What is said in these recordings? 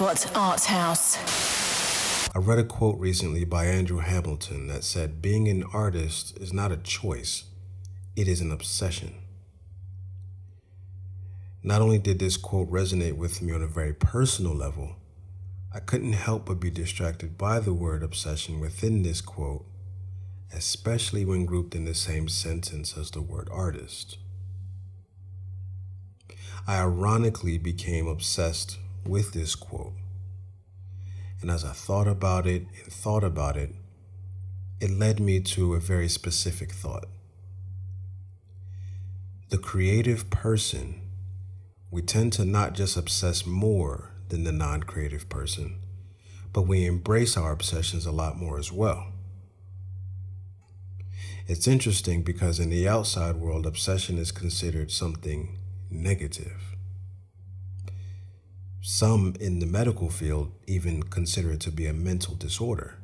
House. I read a quote recently by Andrew Hamilton that said, Being an artist is not a choice, it is an obsession. Not only did this quote resonate with me on a very personal level, I couldn't help but be distracted by the word obsession within this quote, especially when grouped in the same sentence as the word artist. I ironically became obsessed with this quote. And as I thought about it and thought about it, it led me to a very specific thought. The creative person, we tend to not just obsess more than the non creative person, but we embrace our obsessions a lot more as well. It's interesting because in the outside world, obsession is considered something negative. Some in the medical field even consider it to be a mental disorder.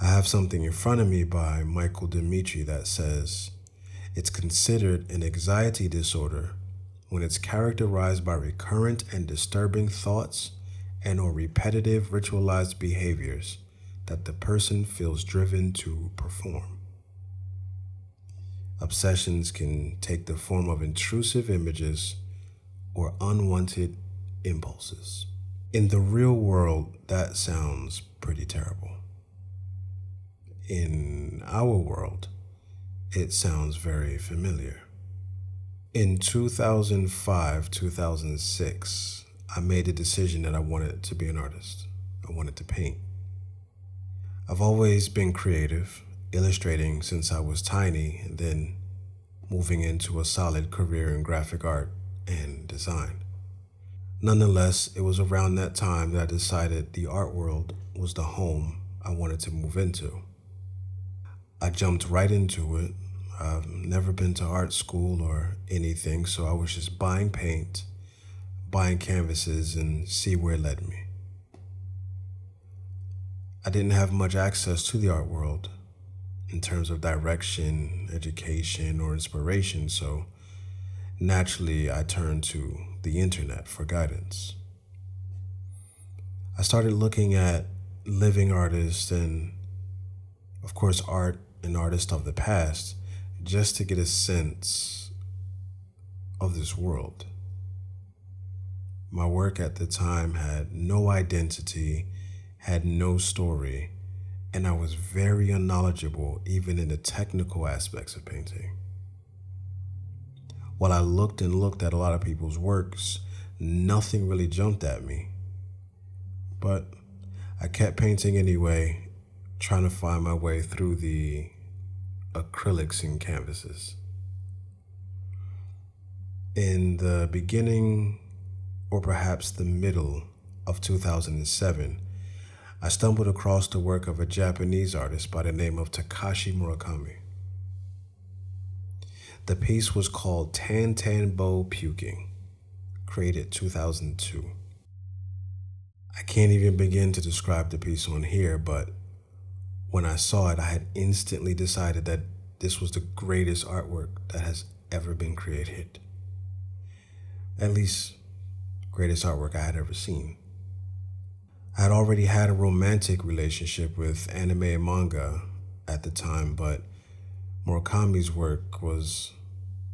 I have something in front of me by Michael Demetri that says it's considered an anxiety disorder when it's characterized by recurrent and disturbing thoughts and or repetitive ritualized behaviors that the person feels driven to perform. Obsessions can take the form of intrusive images or unwanted impulses. In the real world, that sounds pretty terrible. In our world, it sounds very familiar. In 2005, 2006, I made a decision that I wanted to be an artist. I wanted to paint. I've always been creative, illustrating since I was tiny, then moving into a solid career in graphic art and design. Nonetheless, it was around that time that I decided the art world was the home I wanted to move into. I jumped right into it. I've never been to art school or anything, so I was just buying paint, buying canvases, and see where it led me. I didn't have much access to the art world in terms of direction, education, or inspiration, so naturally I turned to the internet for guidance. I started looking at living artists and, of course, art and artists of the past just to get a sense of this world. My work at the time had no identity, had no story, and I was very unknowledgeable even in the technical aspects of painting. While I looked and looked at a lot of people's works, nothing really jumped at me. But I kept painting anyway, trying to find my way through the acrylics and canvases. In the beginning, or perhaps the middle of 2007, I stumbled across the work of a Japanese artist by the name of Takashi Murakami. The piece was called Tan Tan Bo Puking, created 2002. I can't even begin to describe the piece on here, but when I saw it, I had instantly decided that this was the greatest artwork that has ever been created. At least, greatest artwork I had ever seen. I had already had a romantic relationship with anime and manga at the time, but Murakami's work was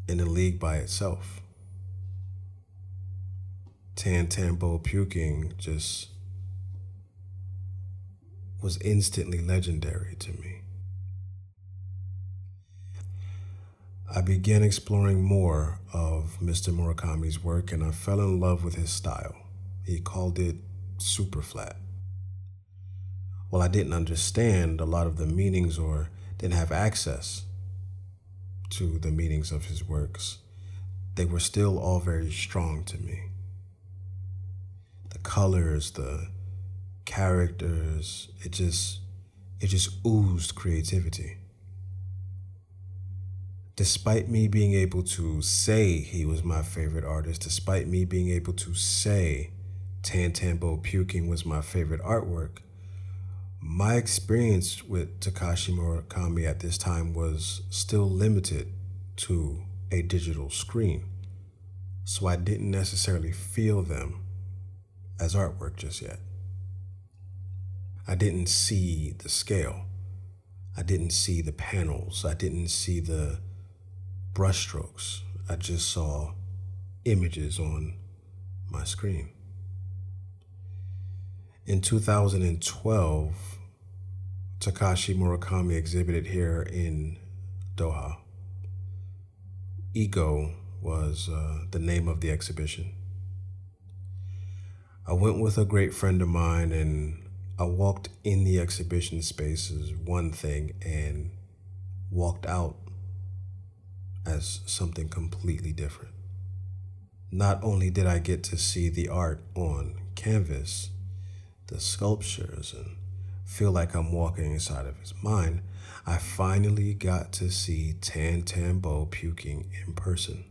in the league by itself. Tan Tambo puking just was instantly legendary to me. I began exploring more of Mr. Murakami's work and I fell in love with his style. He called it super flat. While I didn't understand a lot of the meanings or didn't have access to the meanings of his works, they were still all very strong to me. The colors, the characters, it just it just oozed creativity. Despite me being able to say he was my favorite artist, despite me being able to say Tan Tambo Puking was my favorite artwork, my experience with Takashi Murakami at this time was still limited to a digital screen, so I didn't necessarily feel them as artwork just yet. I didn't see the scale. I didn't see the panels. I didn't see the brushstrokes. I just saw images on my screen. In 2012, Takashi Murakami exhibited here in Doha. Ego was uh, the name of the exhibition. I went with a great friend of mine and I walked in the exhibition space spaces, one thing, and walked out as something completely different. Not only did I get to see the art on canvas, the sculptures, and feel like I'm walking inside of his mind, I finally got to see Tan Tambo puking in person.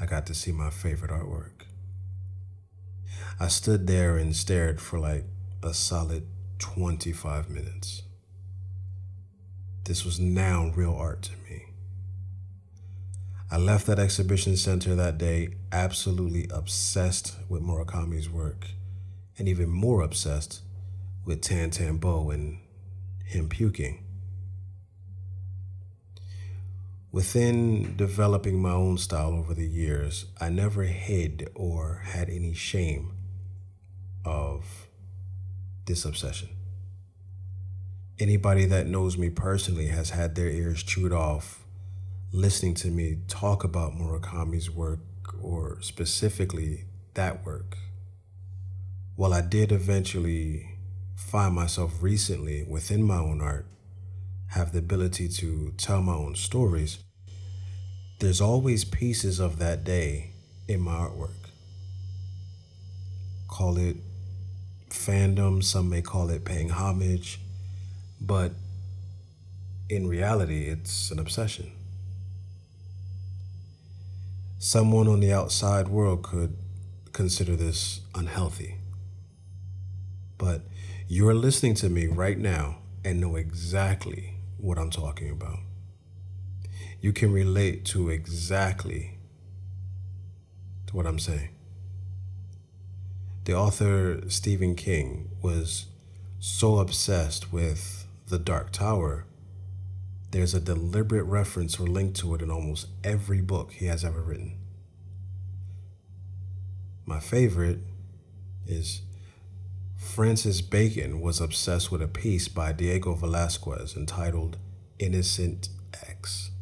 I got to see my favorite artwork. I stood there and stared for like a solid 25 minutes. This was now real art to me. I left that exhibition center that day absolutely obsessed with Murakami's work, and even more obsessed with Tan Tambo and him puking. Within developing my own style over the years, I never hid or had any shame of this obsession. Anybody that knows me personally has had their ears chewed off listening to me talk about Murakami's work or specifically that work. While I did eventually find myself recently within my own art, have the ability to tell my own stories, there's always pieces of that day in my artwork. Call it fandom, some may call it paying homage, but in reality, it's an obsession. Someone on the outside world could consider this unhealthy. But you're listening to me right now and know exactly what I'm talking about. You can relate to exactly to what I'm saying. The author Stephen King was so obsessed with The Dark Tower, there's a deliberate reference or link to it in almost every book he has ever written. My favorite is Francis Bacon was obsessed with a piece by Diego Velázquez entitled Innocent X.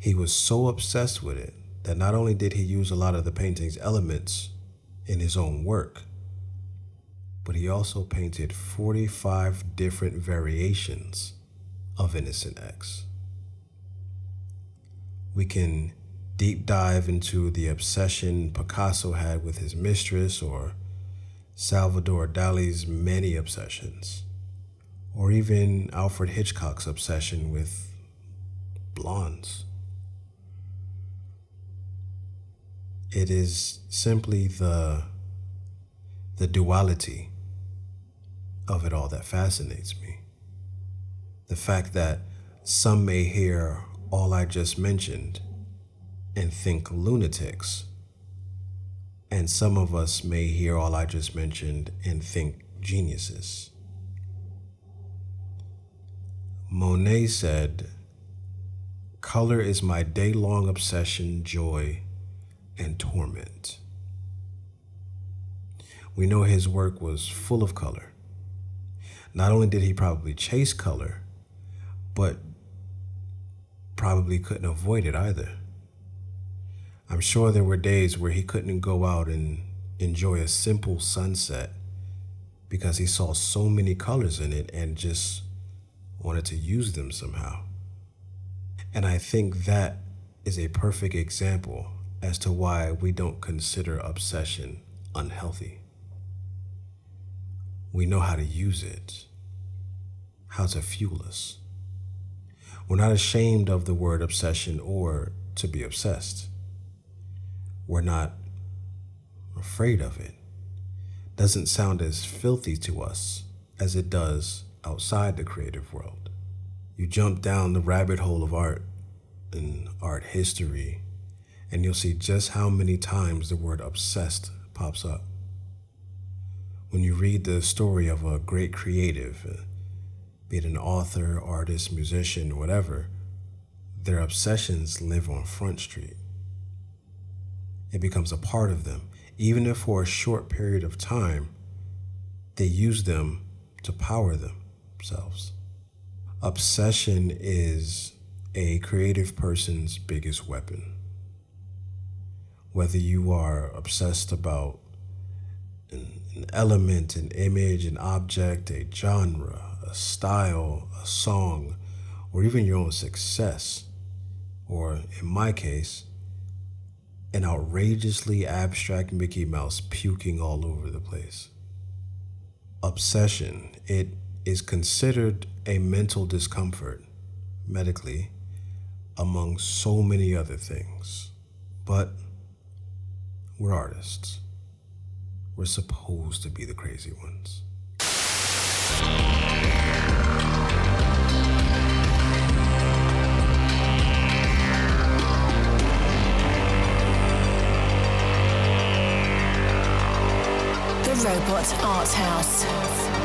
He was so obsessed with it that not only did he use a lot of the painting's elements in his own work, but he also painted 45 different variations of Innocent X. We can deep dive into the obsession Picasso had with his mistress or Salvador Dali's many obsessions, or even Alfred Hitchcock's obsession with blondes. It is simply the the duality of it all that fascinates me. The fact that some may hear all I just mentioned and think lunatics, and some of us may hear all I just mentioned and think geniuses. Monet said, Color is my day long obsession, joy, and torment. We know his work was full of color. Not only did he probably chase color, but probably couldn't avoid it either. I'm sure there were days where he couldn't go out and enjoy a simple sunset because he saw so many colors in it and just wanted to use them somehow. And I think that is a perfect example as to why we don't consider obsession unhealthy. We know how to use it, how to fuel us. We're not ashamed of the word obsession or to be obsessed. We're not afraid of it. Doesn't sound as filthy to us as it does outside the creative world. You jump down the rabbit hole of art and art history and you'll see just how many times the word obsessed pops up. When you read the story of a great creative, uh, be it an author, artist, musician, whatever, their obsessions live on Front Street. It becomes a part of them, even if for a short period of time they use them to power themselves. Obsession is a creative person's biggest weapon. Whether you are obsessed about an, an element, an image, an object, a genre, a style, a song, or even your own success, or in my case, an outrageously abstract Mickey Mouse puking all over the place. Obsession, it is considered a mental discomfort medically among so many other things. But we're artists. We're supposed to be the crazy ones. Robot Art House.